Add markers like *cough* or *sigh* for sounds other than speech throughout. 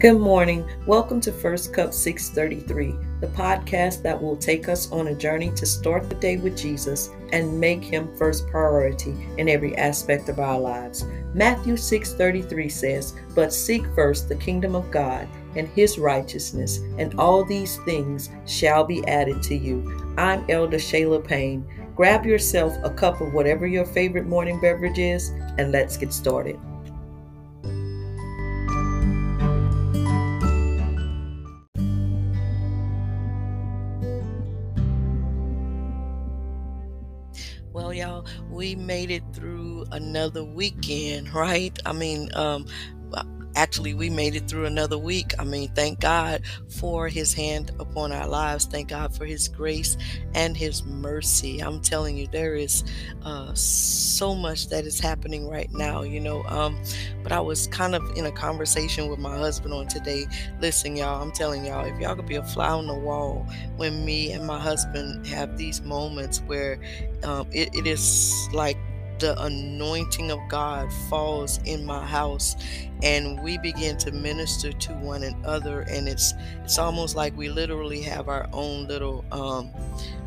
Good morning. Welcome to First Cup 633, the podcast that will take us on a journey to start the day with Jesus and make him first priority in every aspect of our lives. Matthew 6:33 says, "But seek first the kingdom of God and his righteousness, and all these things shall be added to you." I'm Elder Shayla Payne. Grab yourself a cup of whatever your favorite morning beverage is and let's get started. Made it through another weekend, right? I mean, um, actually we made it through another week. I mean thank god for his hand upon our lives. Thank god for his grace and his mercy. I'm telling you there is uh, so much that is happening right now you know um, but i was kind of in a conversation with my husband on today. Listen y'all i'm telling y'all if y'all could be a fly on the wall when me and my husband have these moments where um, it, it is like the anointing of God falls in my house and we begin to minister to one another and it's it's almost like we literally have our own little um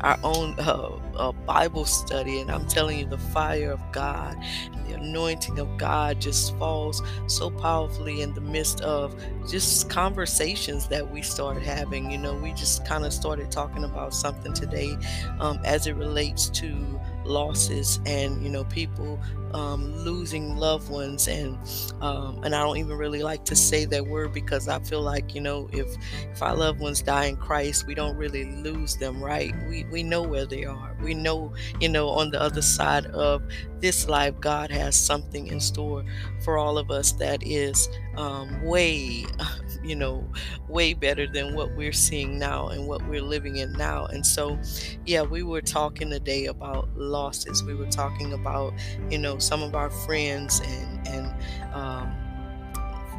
our own *laughs* uh, uh, bible study and i'm telling you the fire of god the anointing of god just falls so powerfully in the midst of just conversations that we started having. You know we just kind of started talking about something today um, as it relates to losses and you know people um, losing loved ones and um, and I don't even really like to say that word because I feel like you know if if our loved ones die in Christ we don't really lose them right? We we know where they are. We know you know on the other side of this life God has something in store for all of us that is um, way *laughs* you know way better than what we're seeing now and what we're living in now. And so yeah we were talking today about losses. We were talking about you know some of our friends and and um,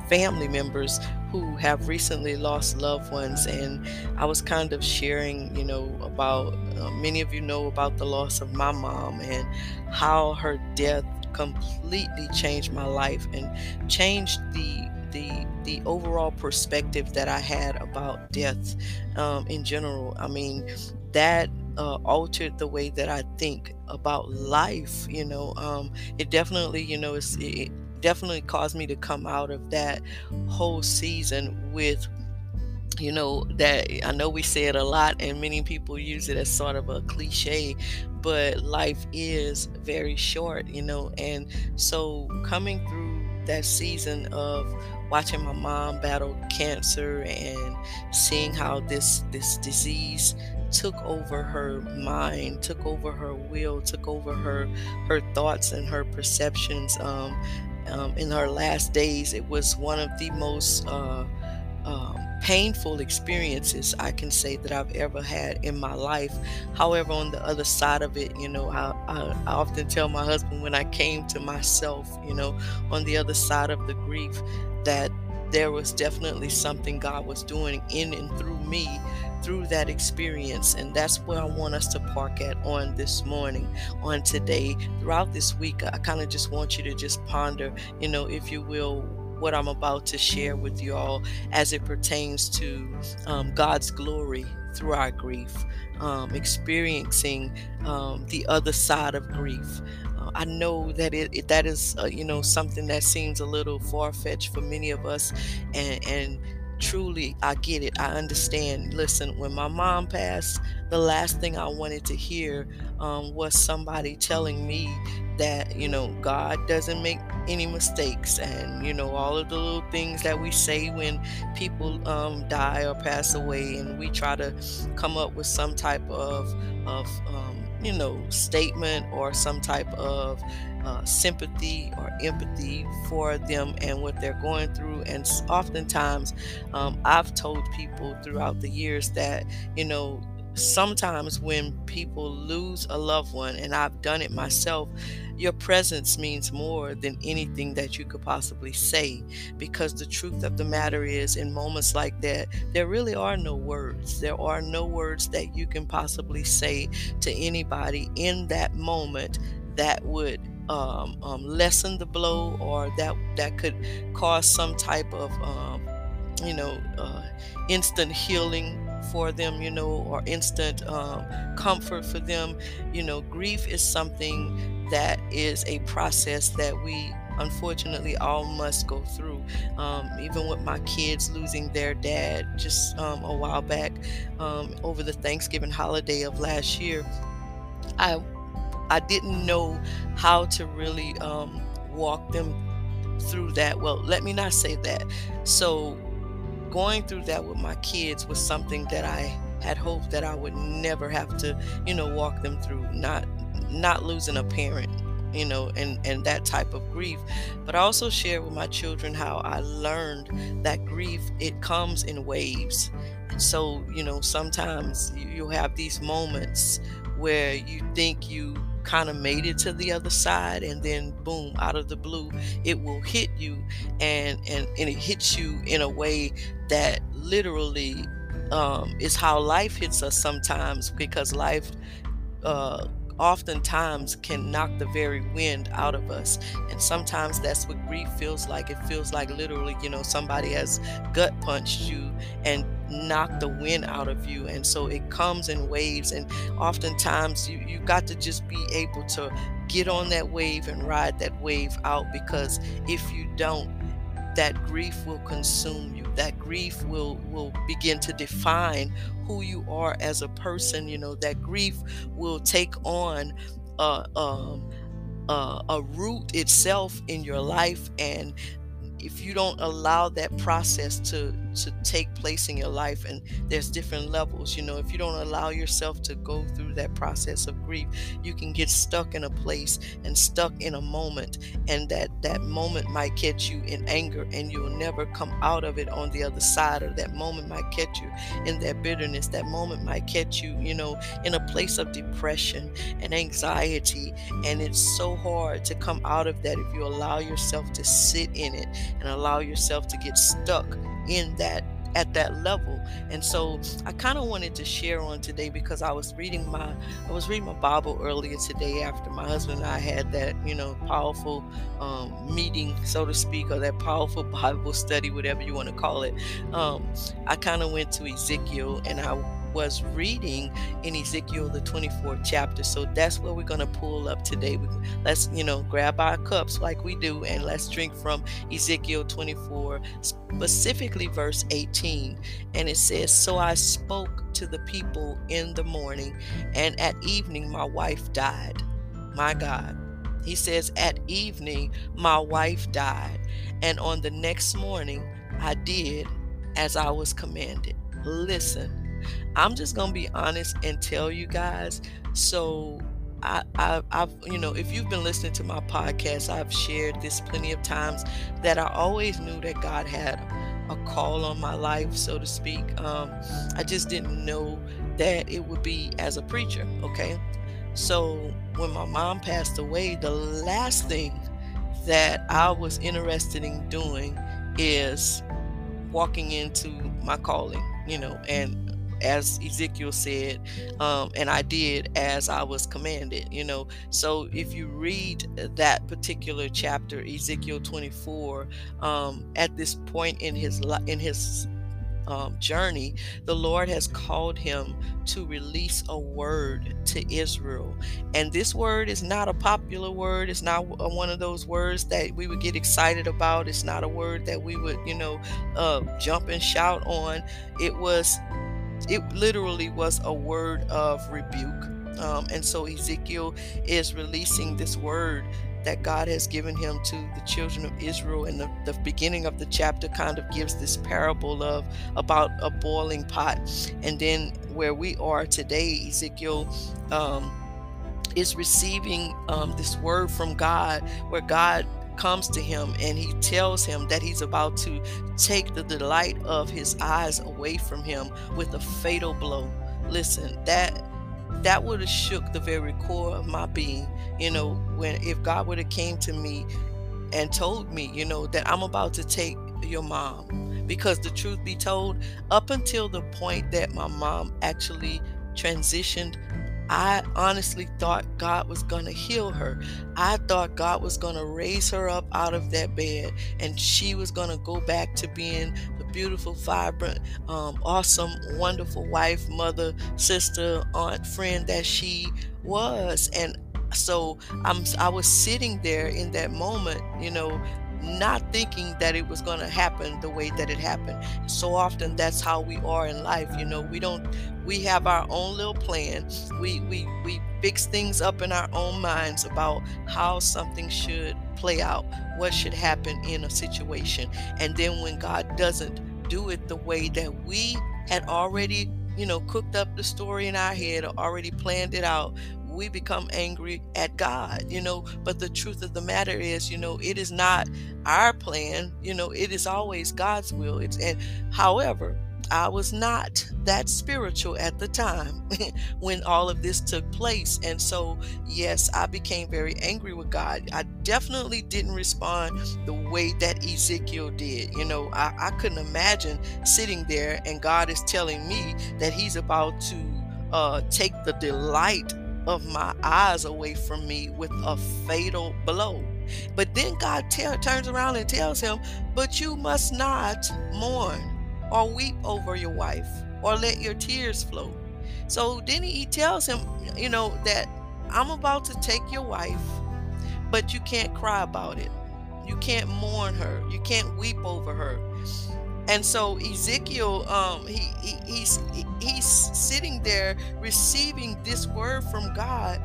family members who have recently lost loved ones. And i was kind of sharing you know about uh, many of you know about the loss of my mom and how her death completely changed my life and changed the the the overall perspective that I had about death um, in general. I mean, that uh, altered the way that I think about life. You know, um, it definitely, you know, it's, it definitely caused me to come out of that whole season with you know that i know we say it a lot and many people use it as sort of a cliche but life is very short you know and so coming through that season of watching my mom battle cancer and seeing how this this disease took over her mind took over her will took over her her thoughts and her perceptions um, um, in her last days it was one of the most uh, um, painful experiences I can say that I've ever had in my life. However, on the other side of it, you know, I, I, I, often tell my husband when I came to myself, you know, on the other side of the grief, that there was definitely something God was doing in and through me through that experience. And that's where I want us to park at on this morning, on today. Throughout this week, I kind of just want you to just ponder, you know, if you will, what I'm about to share with you all as it pertains to um, God's glory through our grief, um, experiencing um, the other side of grief. Uh, I know that it, it that is uh, you know something that seems a little far fetched for many of us, and and truly I get it. I understand. Listen, when my mom passed, the last thing I wanted to hear um, was somebody telling me that you know God doesn't make any mistakes, and you know all of the little things that we say when people um, die or pass away, and we try to come up with some type of of um, you know statement or some type of uh, sympathy or empathy for them and what they're going through. And oftentimes, um, I've told people throughout the years that, you know, sometimes when people lose a loved one, and I've done it myself, your presence means more than anything that you could possibly say. Because the truth of the matter is, in moments like that, there really are no words. There are no words that you can possibly say to anybody in that moment that would um, um, lessen the blow or that that could cause some type of um, you know, uh, instant healing for them, you know, or instant um, comfort for them. You know, grief is something that is a process that we unfortunately all must go through. Um, even with my kids losing their dad just um, a while back um, over the Thanksgiving holiday of last year, I I didn't know how to really um, walk them through that. Well, let me not say that. So going through that with my kids was something that I had hoped that I would never have to, you know, walk them through. Not not losing a parent you know, and, and that type of grief. But I also share with my children how I learned that grief, it comes in waves. And so, you know, sometimes you, will have these moments where you think you kind of made it to the other side and then boom out of the blue it will hit you and and, and it hits you in a way that literally um, is how life hits us sometimes because life uh, oftentimes can knock the very wind out of us. And sometimes that's what grief feels like. It feels like literally, you know, somebody has gut punched you and knocked the wind out of you. And so it comes in waves. And oftentimes you, you got to just be able to get on that wave and ride that wave out because if you don't, that grief will consume you that grief will will begin to define who you are as a person you know that grief will take on a, um, a, a root itself in your life and if you don't allow that process to to take place in your life and there's different levels you know if you don't allow yourself to go through that process of grief you can get stuck in a place and stuck in a moment and that that moment might catch you in anger and you'll never come out of it on the other side or that moment might catch you in that bitterness that moment might catch you you know in a place of depression and anxiety and it's so hard to come out of that if you allow yourself to sit in it and allow yourself to get stuck in that at that level. And so i kind of wanted to share on today because i was reading my i was reading my bible earlier today after my husband and i had that you know powerful um, meeting so to speak or that powerful *laughs* bible study whatever you want to call it. Um, i kind of went to ezekiel and i was reading in Ezekiel the 24th chapter. So that's where we're going to pull up today. Let's, you know, grab our cups like we do and let's drink from Ezekiel 24, specifically verse 18. And it says, So I spoke to the people in the morning, and at evening my wife died. My God. He says, At evening my wife died, and on the next morning I did as I was commanded. Listen I'm just gonna be honest and tell you guys. So I, I, have you know, if you've been listening to my podcast, I've shared this plenty of times that I always knew that God had a call on my life, so to speak. Um, I just didn't know that it would be as a preacher. Okay, so when my mom passed away, the last thing that I was interested in doing is walking into my calling, you know, and as Ezekiel said, um, and I did as I was commanded. You know, so if you read that particular chapter, Ezekiel 24, um, at this point in his in his um, journey, the Lord has called him to release a word to Israel. And this word is not a popular word. It's not one of those words that we would get excited about. It's not a word that we would, you know, uh, jump and shout on. It was it literally was a word of rebuke. Um, and so Ezekiel is releasing this word that God has given him to the children of Israel. And the, the beginning of the chapter kind of gives this parable of about a boiling pot. And then where we are today, Ezekiel um, is receiving um, this word from God, where God comes to him and he tells him that he's about to take the delight of his eyes away from him with a fatal blow. Listen, that that would have shook the very core of my being. You know, when if God would have came to me and told me, you know, that I'm about to take your mom. Because the truth be told, up until the point that my mom actually transitioned, I honestly thought God was going to heal her. I thought God was going to raise her up out of that bed and she was going to go back to being the beautiful, vibrant, um, awesome, wonderful wife, mother, sister, aunt, friend that she was. And so I'm I was sitting there in that moment, you know, not thinking that it was going to happen the way that it happened. So often that's how we are in life, you know. We don't we have our own little plan. We we we fix things up in our own minds about how something should play out, what should happen in a situation. And then when God doesn't do it the way that we had already you know, cooked up the story in our head or already planned it out, we become angry at God, you know. But the truth of the matter is, you know, it is not our plan, you know, it is always God's will. It's and however, I was not that spiritual at the time *laughs* when all of this took place. And so, yes, I became very angry with God. I definitely didn't respond the way that Ezekiel did. You know, I, I couldn't imagine sitting there and God is telling me that He's about to uh, take the delight of my eyes away from me with a fatal blow. But then God turns around and tells him, But you must not mourn or weep over your wife or let your tears flow. So then he tells him, you know, that I'm about to take your wife, but you can't cry about it. You can't mourn her. You can't weep over her. And so Ezekiel, um, he, he he's he's sitting there receiving this word from God,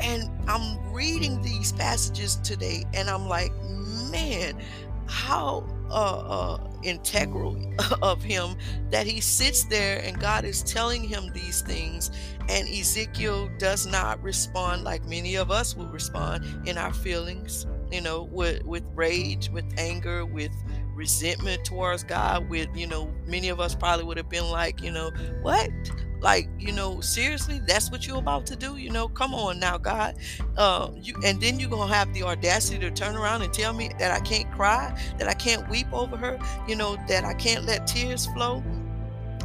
and I'm reading these passages today, and I'm like, man, how uh, uh, integral *laughs* of him that he sits there and God is telling him these things, and Ezekiel does not respond like many of us will respond in our feelings, you know, with with rage, with anger, with resentment towards God with, you know, many of us probably would have been like, you know, what? Like, you know, seriously, that's what you're about to do? You know, come on now, God. Uh, you and then you're gonna have the audacity to turn around and tell me that I can't cry, that I can't weep over her, you know, that I can't let tears flow.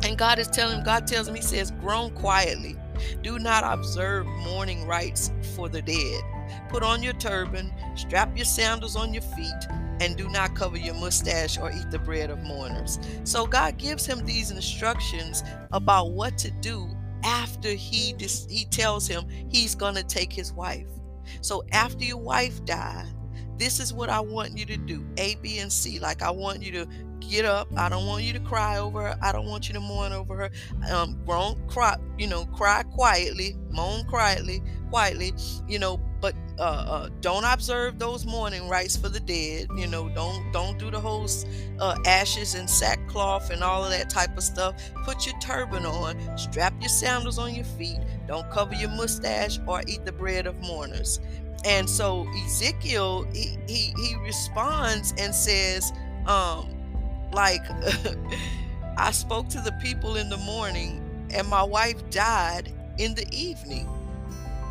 And God is telling God tells him, He says, groan quietly. Do not observe mourning rites for the dead. Put on your turban, strap your sandals on your feet, and do not cover your mustache or eat the bread of mourners. So God gives him these instructions about what to do after he dis- he tells him he's going to take his wife. So after your wife died, this is what I want you to do. A, B, and C. Like I want you to get up. I don't want you to cry over her. I don't want you to mourn over her. Um, groan, cry, you know, cry quietly, moan quietly, quietly, you know, but uh, uh, don't observe those mourning rites for the dead. You know, don't don't do the whole uh, ashes and sackcloth and all of that type of stuff. Put your turban on, strap your sandals on your feet. Don't cover your mustache or eat the bread of mourners. And so Ezekiel he he, he responds and says, um, like *laughs* I spoke to the people in the morning, and my wife died in the evening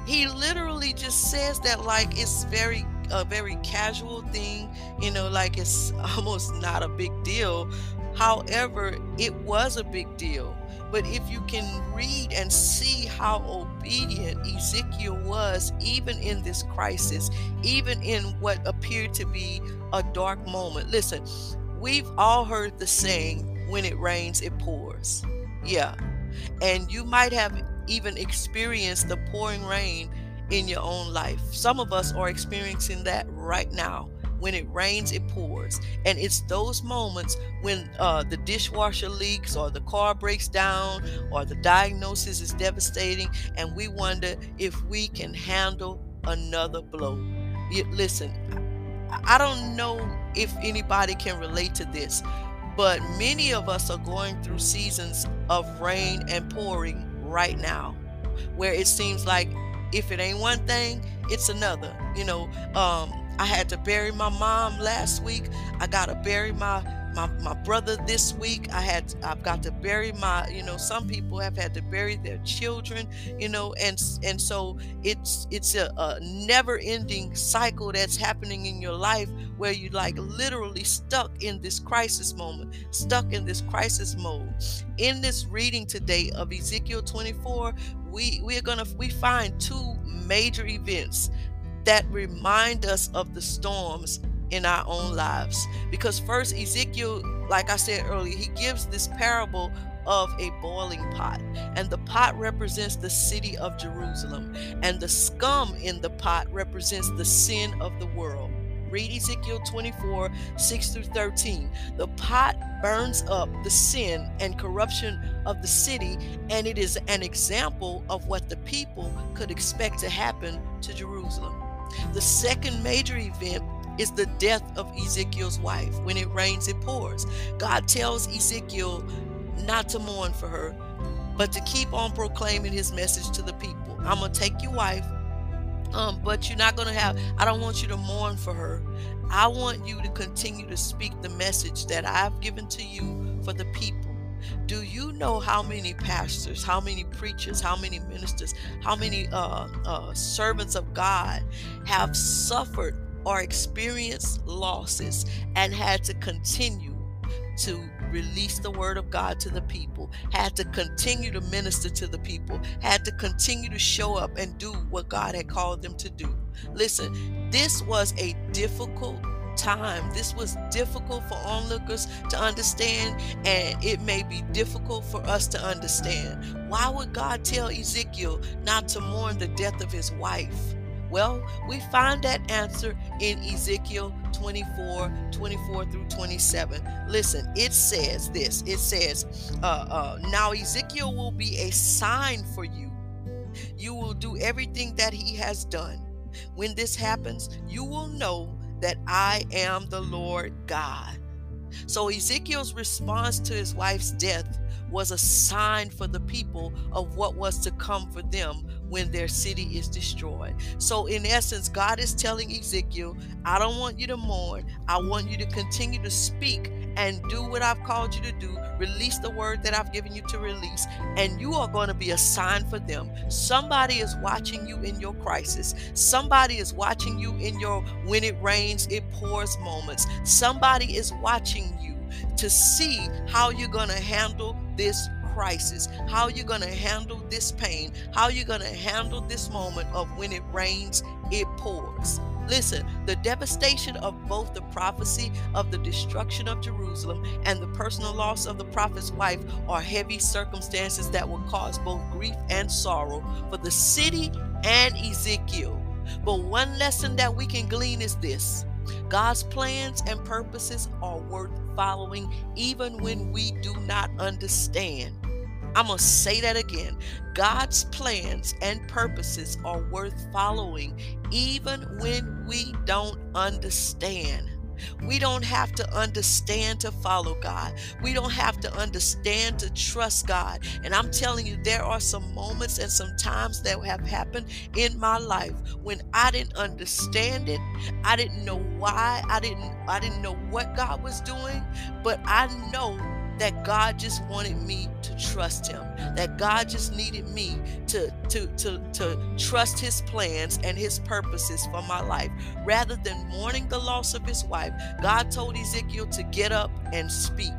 he literally just says that like it's very a very casual thing you know like it's *laughs* almost not a big deal however it was a big deal but if you can read and see how obedient Ezekiel was, even in this crisis, even in what appeared to be a dark moment. Listen, we've all heard the saying, when it rains, it pours. Yeah. And you might have even experience the pouring rain in your own life. Some of us are experiencing that right now. When it rains, it pours. And it's those moments when uh, the dishwasher leaks, or the car breaks down, or the diagnosis is devastating, and we wonder if we can handle another blow. Listen, I don't know if anybody can relate to this, but many of us are going through seasons of rain and pouring right now where it seems like if it ain't one thing it's another you know? Um i had to bury my mom last week. I gotta bury my my, my brother this week i had i've got to bury my you know some people have had to bury their children you know and and so it's it's a, a never ending cycle that's happening in your life where you like literally stuck in this crisis moment stuck in this crisis mode. In this reading today of ezekiel 24 we we're gonna we find two major events that remind us of the storms in our own lives. Because first, Ezekiel like I said earlier, he gives this parable of a boiling pot. And the pot represents the city of Jerusalem. And the scum in the pot represents the sin of the world. Read Ezekiel 24 6 through 13. The pot burns up the sin and corruption of the city, and it is an example of what the people could expect to happen to Jerusalem. The second major event is the death of Ezekiel's wife. When it rains, it pours. God tells Ezekiel not to mourn for her, but to keep on proclaiming his message to the people. I'm going to take your wife, um, but you're not going to have, I don't want you to mourn for her. I want you to continue to speak the message that I've given to you for the people. Do you know how many pastors, how many preachers, how many ministers, how many uh, uh, servants of God have suffered or experienced losses and had to continue to release the word of God to the people, had to continue to minister to the people, had to continue to show up and do what God had called them to do. Listen, this was a difficult time. This was difficult for onlookers to understand, and it may be difficult for us to understand. Why would God tell Ezekiel not to mourn the death of his wife? Well, we find that answer in Ezekiel 24 24 through 27. Listen, it says this it says, uh, uh, Now Ezekiel will be a sign for you. You will do everything that he has done. When this happens, you will know that I am the Lord God. So Ezekiel's response to his wife's death was a sign for the people of what was to come for them when their city is destroyed. So, in essence, God is telling Ezekiel, I don't want you to mourn. I want you to continue to speak and do what I've called you to do. Release the word that I've given you to release, and you are going to be a sign for them. Somebody is watching you in your crisis. Somebody is watching you in your when it rains, it pours moments. Somebody is watching you to see how you're going to handle this crisis, how you're going to handle this pain, how you're going to handle this moment of when it rains, it pours. Listen, the devastation of both the prophecy of the destruction of Jerusalem and the personal loss of the prophet's wife are heavy circumstances that will cause both grief and sorrow for the city and Ezekiel. But one lesson that we can glean is this God's plans and purposes are worth following even when we do not understand. I'm going to say that again. God's plans and purposes are worth following even when we don't understand. We don't have to understand to follow God. We don't have to understand to trust God. And I'm telling you, there are some moments and some times that have happened in my life when I didn't understand it. I didn't know why. I didn't I didn't know what God was doing, but I know that God just wanted me to trust him that God just needed me to to to to trust his plans and his purposes for my life rather than mourning the loss of his wife God told Ezekiel to get up and speak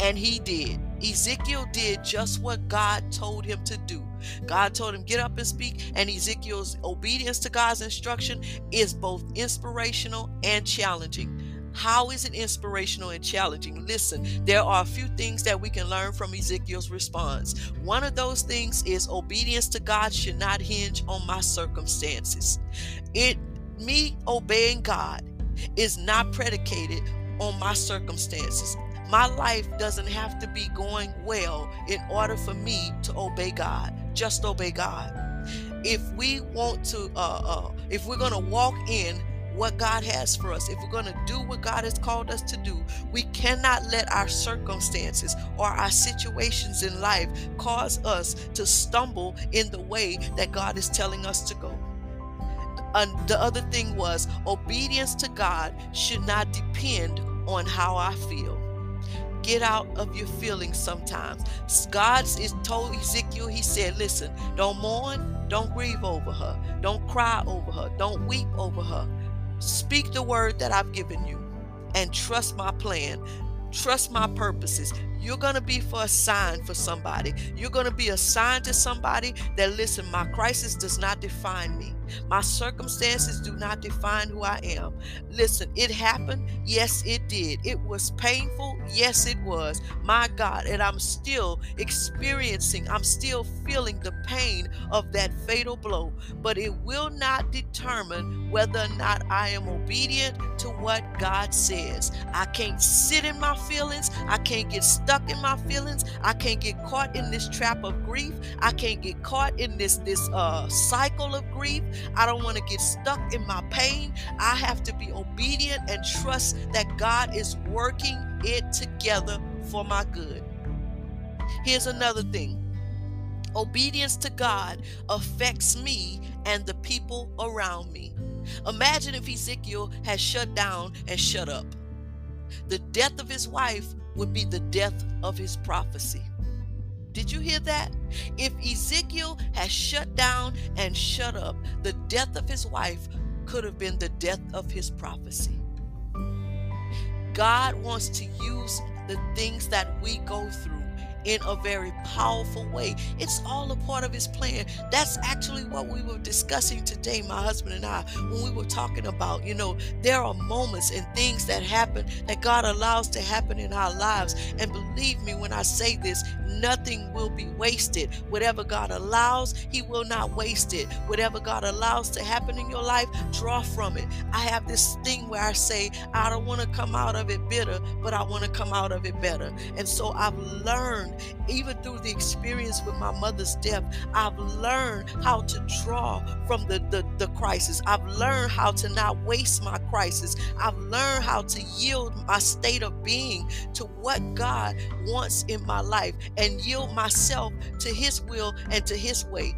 and he did Ezekiel did just what God told him to do. God told him, Get up and speak. And Ezekiel's obedience to God's instruction is both inspirational and challenging. How is it inspirational and challenging? Listen, there are a few things that we can learn from Ezekiel's response. One of those things is obedience to God should not hinge on my circumstances. It me obeying God is not predicated on my circumstances. My life doesn't have to be going well in order for me to obey God. Just obey God. If we want to, uh, uh, if we're going to walk in what God has for us, if we're going to do what God has called us to do, we cannot let our circumstances or our situations in life cause us to stumble in the way that God is telling us to go. And the other thing was obedience to God should not depend on how I feel. Get out of your feelings sometimes. God is told Ezekiel, he said, listen, don't mourn, don't grieve over her, don't cry over her, don't weep over her Speak the word that I've given you and trust my plan. Trust my purposes. You're going to be for a sign for somebody. You're going to be a sign to somebody that, listen, my crisis does not define me. My circumstances do not define who I am. Listen, it happened. Yes, it did. It was painful. Yes, it was. My God. And I'm still experiencing, I'm still feeling the pain of that fatal blow. But it will not determine whether or not I am obedient to what God says. I can't sit in my feelings. I can't get stuck in my feelings. I can't get caught in this trap of grief. I can't get caught in this this uh cycle of grief. I don't want to get stuck in my pain. I have to be obedient and trust that God is working it together for my good. Here's another thing obedience to God affects me and the people around me. Imagine if Ezekiel had shut down and shut up. The death of his wife would be the death of his prophecy. Did you hear that? If Ezekiel had shut down and shut up, the death of his wife could have been the death of his prophecy. God wants to use the things that we go through in a very powerful way. It's all a part of his plan. That's actually what we were discussing today, my husband and I, when we were talking about, you know, there are moments and things that happen that God allows to happen in our lives. And believe me when I say this, nothing will be wasted. Whatever God allows, He will not waste it. Whatever God allows to happen in your life, draw from it. I have this thing where I say, I don't want to come out of it bitter, but I want to come out of it better. And so I've learned learned, even through the experience with my mother's death, I've learned how to draw from the, the, the crisis. I've learned how to not waste my crisis. I've learned how to yield my state of being to what God wants in my life and yield myself to His will and to His way.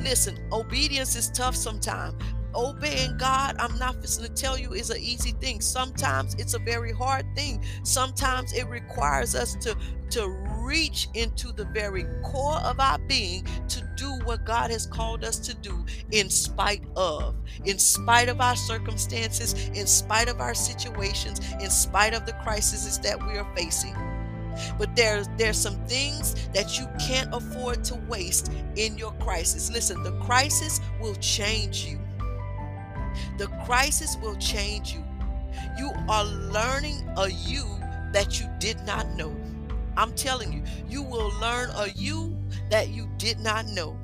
Listen, obedience is tough sometimes, obeying God, I'm not going to tell you is an easy thing. Sometimes it's a very hard thing. Sometimes it requires us to to reach into the very core of our being to do what God has called us to do in spite of, in spite of our circumstances, in spite of our situations, in spite of the crises that we are facing. But there's there's some things that you can't afford to waste in your crisis. Listen, the crisis will change you. The crisis will change you. You are learning a you that you did not know. I'm telling you, you will learn a you that you did not know.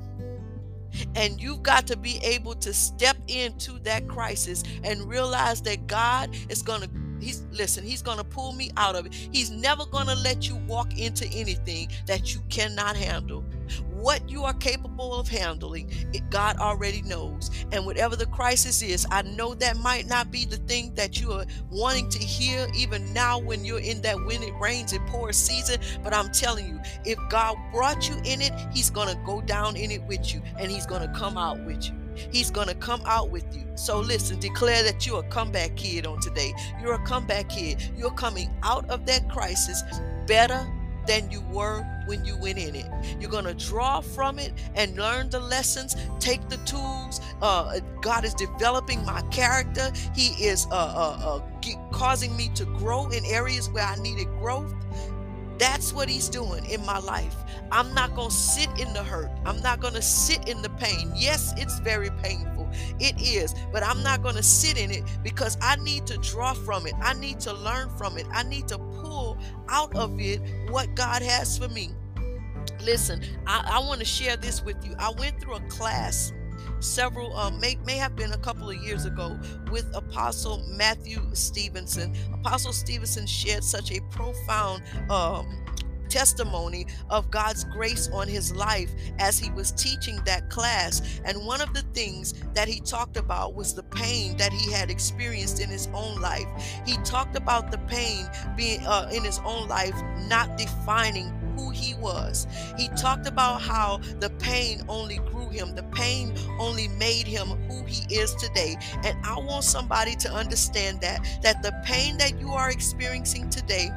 And you've got to be able to step into that crisis and realize that God is going to He's listen, he's going to pull me out of it. He's never going to let you walk into anything that you cannot handle. What you are capable of handling, it, God already knows. And whatever the crisis is, I know that might not be the thing that you are wanting to hear even now when you're in that when it rains, it pours season. But I'm telling you, if God brought you in it, He's going to go down in it with you and He's going to come out with you. He's going to come out with you. So listen, declare that you're a comeback kid on today. You're a comeback kid. You're coming out of that crisis better than you were when you went in it. You're going to draw from it and learn the lessons, take the tools. Uh, God is developing my character. He is uh, uh, uh causing me to grow in areas where I needed growth. That's what he's doing in my life. I'm not going to sit in the hurt. I'm not going to sit in the pain. Yes, it's very painful. It is. But I'm not going to sit in it because I need to draw from it. I need to learn from it. I need to pull out of it what God has for me. Listen, I, I want to share this with you. I went through a class several um, may, may have been a couple of years ago with apostle matthew stevenson apostle stevenson shared such a profound um, testimony of God's grace on his life as he was teaching that class. And one of the things that he talked about was the pain that he had experienced in his own life. He talked about the pain being uh, in his own life not defining who he was. He talked about how the pain only grew him, the pain only made him who he is today. And I want somebody to understand that that the pain that you are experiencing today,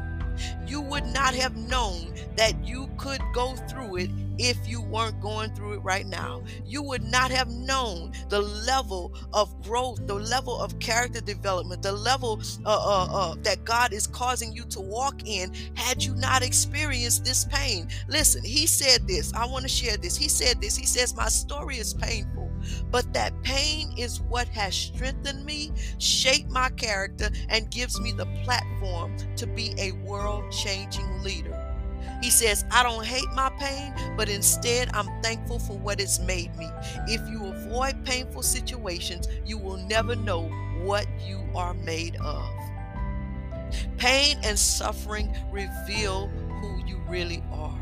you would not have known that you could go through it if you weren't going through it right now. You would not have known the level of growth, the level of character development, the level uh, uh, uh, that God is causing you to walk in had you not experienced this pain. Listen, he said this. I want to share this. He said this. He says, My story is painful, but that pain is what has strengthened me, shaped my character, and gives me the platform to be a world changing leader. He says, I don't hate my pain, but instead I'm thankful for what it's made me. If you avoid painful situations, you will never know what you are made of. Pain and suffering reveal who you really are.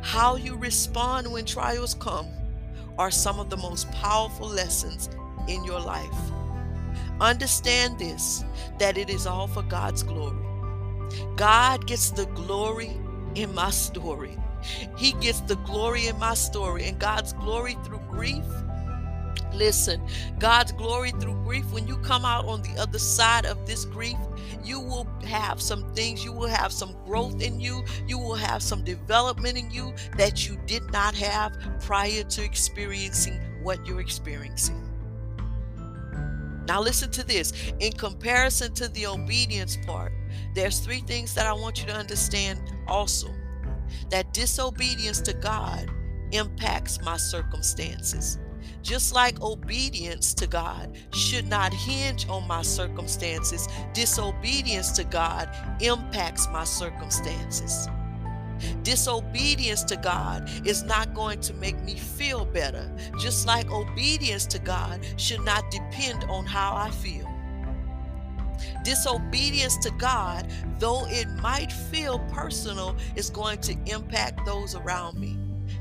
How you respond when trials come are some of the most powerful lessons in your life. Understand this that it is all for God's glory. God gets the glory in my story. He gets the glory in my story, and God's glory through grief. Listen, God's glory through grief, when you come out on the other side of this grief, you will have some things, you will have some growth in you, you will have some development in you that you did not have prior to experiencing what you're experiencing. Now, listen to this. In comparison to the obedience part, there's three things that I want you to understand also that disobedience to God impacts my circumstances. Just like obedience to God should not hinge on my circumstances, disobedience to God impacts my circumstances. Disobedience to God is not going to make me feel better, just like obedience to God should not depend on how I feel. Disobedience to God, though it might feel personal, is going to impact those around me.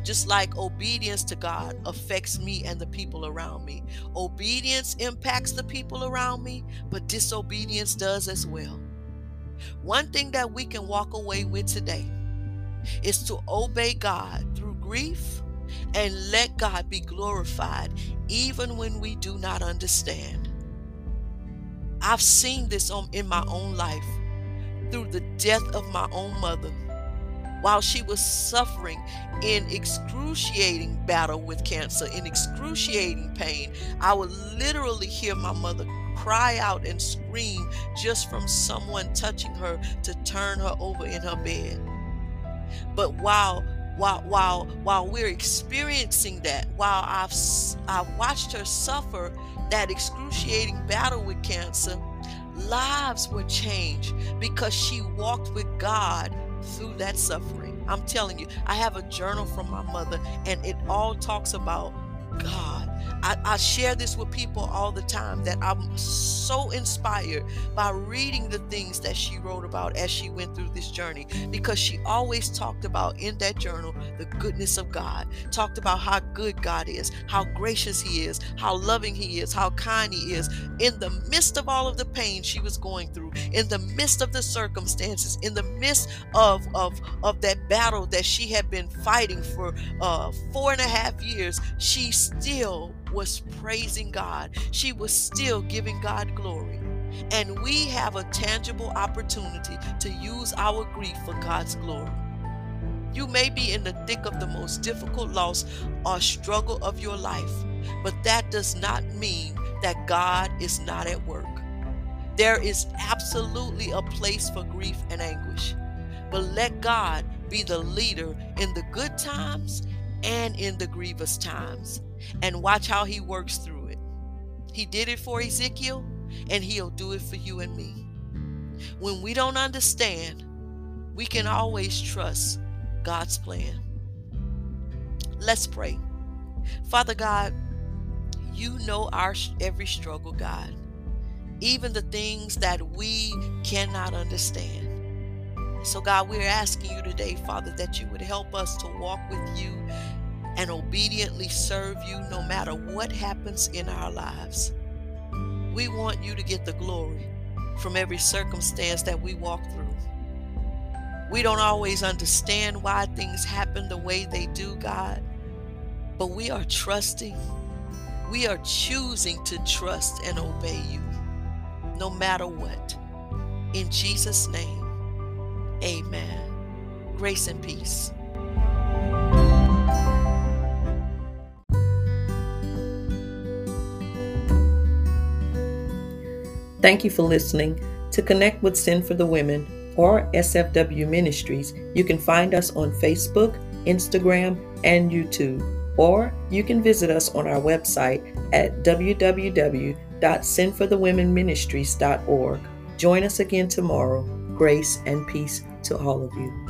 Just like obedience to God affects me and the people around me. Obedience impacts the people around me, but disobedience does as well. One thing that we can walk away with today is to obey God through grief and let God be glorified even when we do not understand. I've seen this on, in my own life through the death of my own mother while she was suffering in excruciating battle with cancer, in excruciating pain. I would literally hear my mother cry out and scream just from someone touching her to turn her over in her bed. But while while while while we're experiencing that, while I've I've watched her suffer that excruciating battle with cancer, lives were changed because she walked with God through that suffering. I'm telling you, I have a journal from my mother, and it all talks about God. I, I, share this with people all the time that I'm so inspired by reading the things that she wrote about as she went through this journey because she always talked about in that journal the goodness of God, talked about how good God is, how gracious He is, how loving He is, how kind He is. In the midst of all of the pain she was going through, in the midst of the circumstances, in the midst of, of, of that battle that she had been fighting for uh, four and a half years, she still was praising God. She was still giving God glory. And we have a tangible opportunity to use our grief for God's glory. You may be in the thick of the most difficult loss or struggle of your life, but that does not mean that God is not at work. There is absolutely a place for grief and anguish, but let God be the leader in the good times and in the grievous times and watch how he works through it. He did it for Ezekiel, and he'll do it for you and me. When we don't understand, we can always trust God's plan. Let's pray. Father God, you know our every struggle, God, even the things that we cannot understand. So, God, we're asking you today, Father, that you would help us to walk with you and obediently serve you no matter what happens in our lives. We want you to get the glory from every circumstance that we walk through. We don't always understand why things happen the way they do, God, but we are trusting. We are choosing to trust and obey you no matter what. In Jesus' name, amen. Grace and peace. Thank you for listening. To connect with Sin for the Women or SFW Ministries, you can find us on Facebook, Instagram, and YouTube, or you can visit us on our website at www.sinforthewomenministries.org. Join us again tomorrow. Grace and peace to all of you.